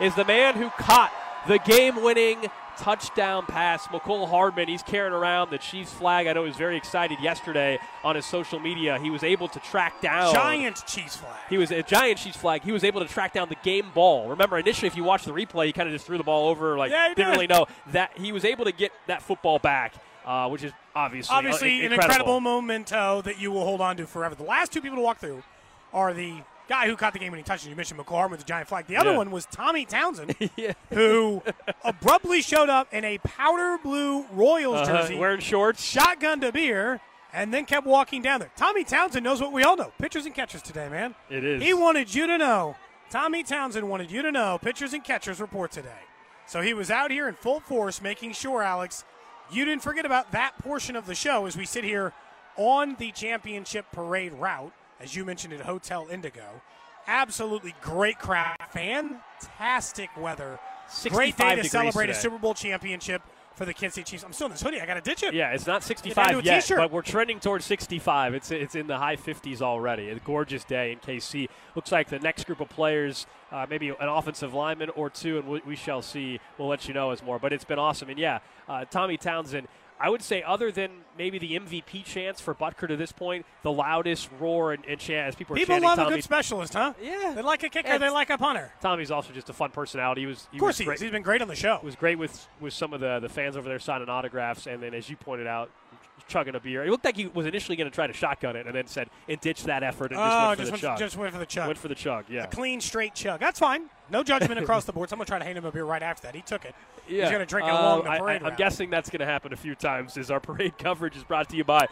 Is the man who caught the game winning touchdown pass. Mecole Hardman, he's carrying around the Chiefs flag. I know he was very excited yesterday on his social media. He was able to track down. Giant Chiefs flag. He was a giant Chiefs flag. He was able to track down the game ball. Remember, initially, if you watch the replay, he kind of just threw the ball over, like, Yeah, didn't did. really know. that He was able to get that football back, uh, which is obviously, Obviously, uh, an incredible memento that you will hold on to forever. The last two people to walk through are the guy who caught the game when he touched it. You mentioned Mecole with the giant flag. The other Yeah. one was Tommy Townsend, Yeah. who abruptly showed up in a powder blue Royals Uh-huh, jersey, wearing shorts. shotgunned a beer, and then kept walking down there. Tommy Townsend knows what we all know: pitchers and catchers today, man. It is. He wanted you to know. Tommy Townsend wanted you to know. Pitchers and catchers report today. So he was out here in full force, making sure, Alex, you didn't forget about that portion of the show as we sit here on the championship parade route, as you mentioned at Hotel Indigo. Absolutely great crowd, fantastic weather, great day to celebrate today. a Super Bowl championship for the Kansas City Chiefs. I'm still in this hoodie. I got to ditch it. Yeah, it's not 65 down to a yet, t-shirt. but we're trending towards 65. It's it's in the high 50s already. A gorgeous day in KC. Looks like the next group of players, uh, maybe an offensive lineman or two, and we, we shall see. We'll let you know as more. But it's been awesome. And yeah, uh, Tommy Townsend. I would say, other than maybe the MVP chance for Butker to this point, the loudest roar and, and chant as people are People chanting love a good specialist, huh? Yeah. They like a kicker. Yeah, They like a punter. Tommy's also just a fun personality. He was, he Of course was he great. is. He's been great on the show. He was great with with some of the the fans over there signing autographs, and then as you pointed out, chugging a beer. It looked like he was initially going to try to shotgun it, and then said and ditched that effort and just oh, went for just the went, chug. just went for the chug. went for the chug. Yeah. A clean, straight chug. That's fine. No judgment across the board. So I'm going to try to hand him a beer right after that. He took it. Yeah. He's going to drink it Uh, along the I- parade I, am guessing that's going to happen a few times. As our parade coverage is brought to you by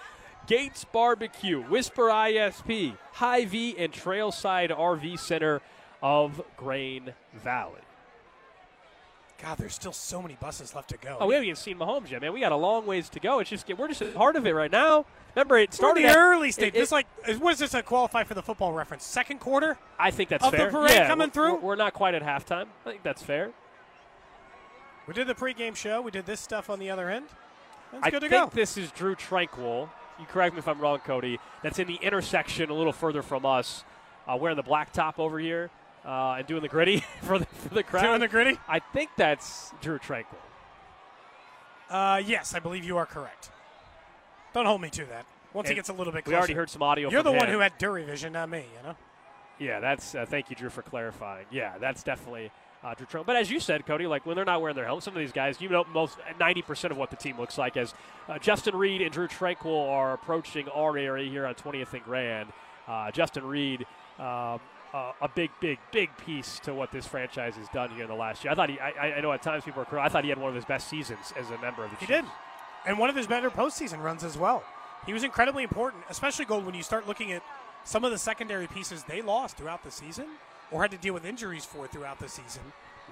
Gates Barbecue, Whisper ISP, Hy-Vee, and Trailside RV Center of Grain Valley. God, there's still so many buses left to go. Oh, we haven't even seen Mahomes yet, man. We got a long ways to go. It's just we're just at the heart of it right now. Remember, it started the at- early stage. it- it- It's like, what is this? A qualify for the football reference? Second quarter? I think that's of the fair. parade yeah, coming we're- through? We're, we're not quite at halftime. I think that's fair. We did the pregame show. We did this stuff on the other end. That's I good to go. I think this is Drue Tranquill. You correct me if I'm wrong, Cody. That's in the intersection a little further from us, uh, wearing the black top over here uh, and doing the gritty for the for the crowd. Doing the gritty? I think that's Drue Tranquill. Uh, yes, I believe you are correct. Don't hold me to that. Once he gets a little bit We closer. already heard some audio. You're the from one who had Dury vision, not me, you know? Yeah, that's. Uh, thank you, Drue, for clarifying. Yeah, that's definitely uh, Drew Trump. But as you said, Cody, like when they're not wearing their helmets, some of these guys, you know, most ninety percent of what the team looks like. As uh, Justin Reid and Drue Tranquill are approaching our area here on 20th and Grand. Uh, Justin Reid. Um, uh, a big, big, big piece to what this franchise has done here in the last year. I thought he. I, I know at times people are. cr- I thought he had one of his best seasons as a member of the team. He Chiefs. did. And one of his better postseason runs as well. He was incredibly important, especially Gold when you start looking at some of the secondary pieces they lost throughout the season or had to deal with injuries for throughout the season.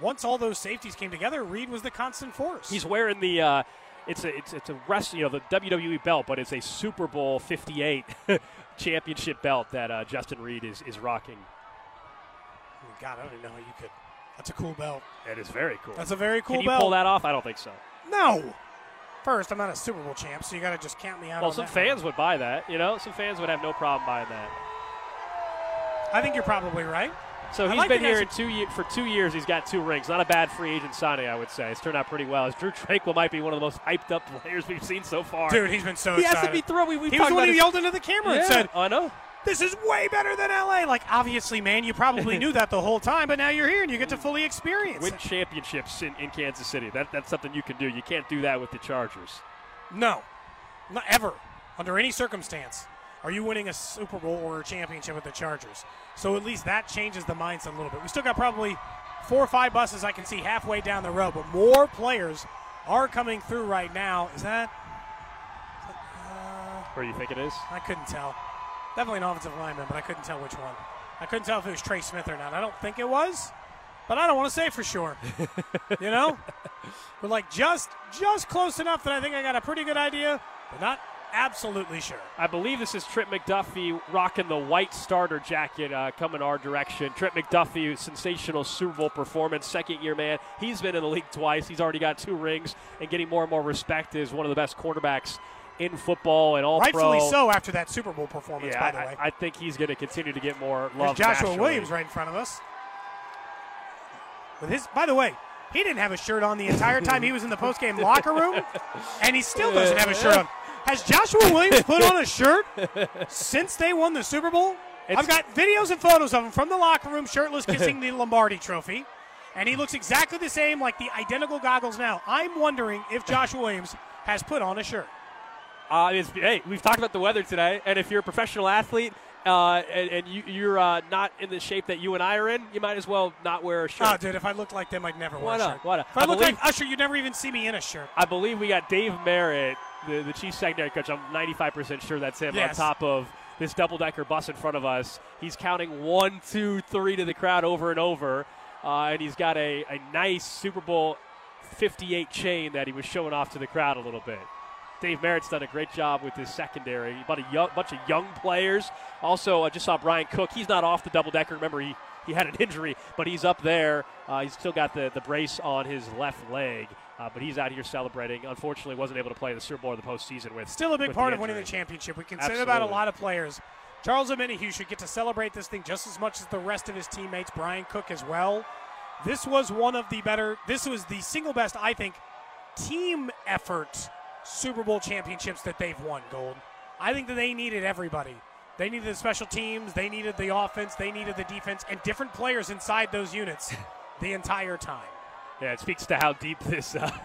Once all those safeties came together, Reid was the constant force. He's wearing the. Uh, it's a it's it's a rest you know the WWE belt, but it's a Super Bowl 58 championship belt that uh, Justin Reid is is rocking. God, I don't even know how you could. That's a cool belt. It is very cool. That's a very cool belt. Can you belt. pull that off? I don't think so. No. First, I'm not a Super Bowl champ, so you got to just count me out. Well, some fans one. would buy that. You know, some fans would have no problem buying that. I think you're probably right. So he's like been here in two ye- for two years. He's got two rings. Not a bad free agent signing, I would say. It's turned out pretty well. As Drue Tranquill might be one of the most hyped up players we've seen so far. Dude, he's been so he has to be thrilled. We, we he was the one who yelled into the camera and Yeah, said, I know. This is way better than LA. Like, obviously, man, you probably knew that the whole time, but now you're here and you get to fully experience Win it. championships in, in Kansas City. That, that's something you can do. You can't do that with the Chargers. No, not ever, under any circumstance, are you winning a Super Bowl or a championship with the Chargers. So at least that changes the mindset a little bit. We still got probably four or five buses I can see halfway down the road, but more players are coming through right now. Is that? Uh, Where do you think it is? I couldn't tell. Definitely an offensive lineman, but I couldn't tell which one. I couldn't tell if it was Trey Smith or not. I don't think it was, but I don't want to say for sure. you know, but like just just close enough that I think I got a pretty good idea, but not absolutely sure. I believe this is Trent McDuffie rocking the white starter jacket uh, coming our direction. Trent McDuffie, sensational Super Bowl performance, second year man. He's been in the league twice. He's already got two rings and getting more and more respect as one of the best cornerbacks in football and all Rightfully pro. so after that Super Bowl performance, Yeah, by the I, way. I think he's going to continue to get more There's love. Joshua nationally. Williams right in front of us. With his, by the way, he didn't have a shirt on the entire time he was in the postgame locker room, and he still doesn't have a shirt on. Has Joshua Williams put on a shirt since they won the Super Bowl? It's- I've got videos and photos of him from the locker room, shirtless, kissing the Lombardi Trophy, and he looks exactly the same, like the identical goggles now. I'm wondering if Joshua Williams has put on a shirt. Uh, it's, hey, we've talked about the weather today, and if you're a professional athlete uh, and, and you, you're uh, not in the shape that you and I are in, you might as well not wear a shirt. Oh, dude, if I looked like them, I'd never Why wear a not? shirt. Why not? If I, I looked believe- like Usher, you'd never even see me in a shirt. I believe we got Dave Merritt, the, the chief secondary coach. I'm 95% sure that's him Yes. on top of this double decker bus in front of us. He's counting one, two, three to the crowd over and over. Uh, and he's got a, a nice Super Bowl 58 chain that he was showing off to the crowd a little bit. Dave Merritt's done a great job with his secondary. About a young, bunch of young players. Also, I just saw Bryan Cook. He's not off the double decker. Remember, he, he had an injury, but he's up there. Uh, he's still got the, the brace on his left leg, uh, but he's out here celebrating. Unfortunately, wasn't able to play the Super Bowl or the postseason with. Still a big part of winning the championship. We can say that about a lot of players. Charles Omenihu should get to celebrate this thing just as much as the rest of his teammates. Bryan Cook as well. This was one of the better. This was the single best, I think, team effort Super Bowl championships that they've won. Gold. I think that they needed everybody. They needed the special teams. They needed the offense. They needed the defense, and different players inside those units the entire time. Yeah, it speaks to how deep this. Uh,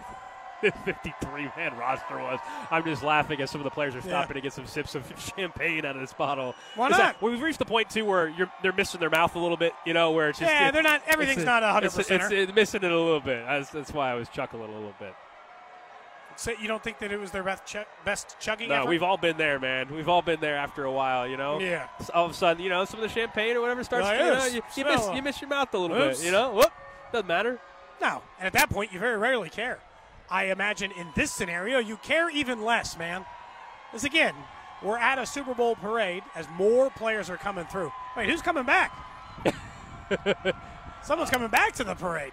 53 man roster was. I'm just laughing as some of the players are Yeah. stopping to get some sips of champagne out of this bottle. Why not? that- we've reached the point too where you're they're missing their mouth a little bit, you know, where it's just Yeah, it- they're not- everything's not a hundred it's- It's, it's missing it a little bit. That's, that's why I was chuckling a little bit. So you don't think that it was their best, ch- best chugging No, effort? we've all been there, man. We've all been there after a while, you know. Yeah. All of a sudden, you know, some of the champagne or whatever starts. Like you, know, you, you miss you miss your mouth a little Oops. bit, you know. Whoop, doesn't matter. No, and at that point, you very rarely care. I imagine in this scenario, you care even less, man. Because again, we're at a Super Bowl parade as more players are coming through. Wait, who's coming back? Someone's coming back to the parade.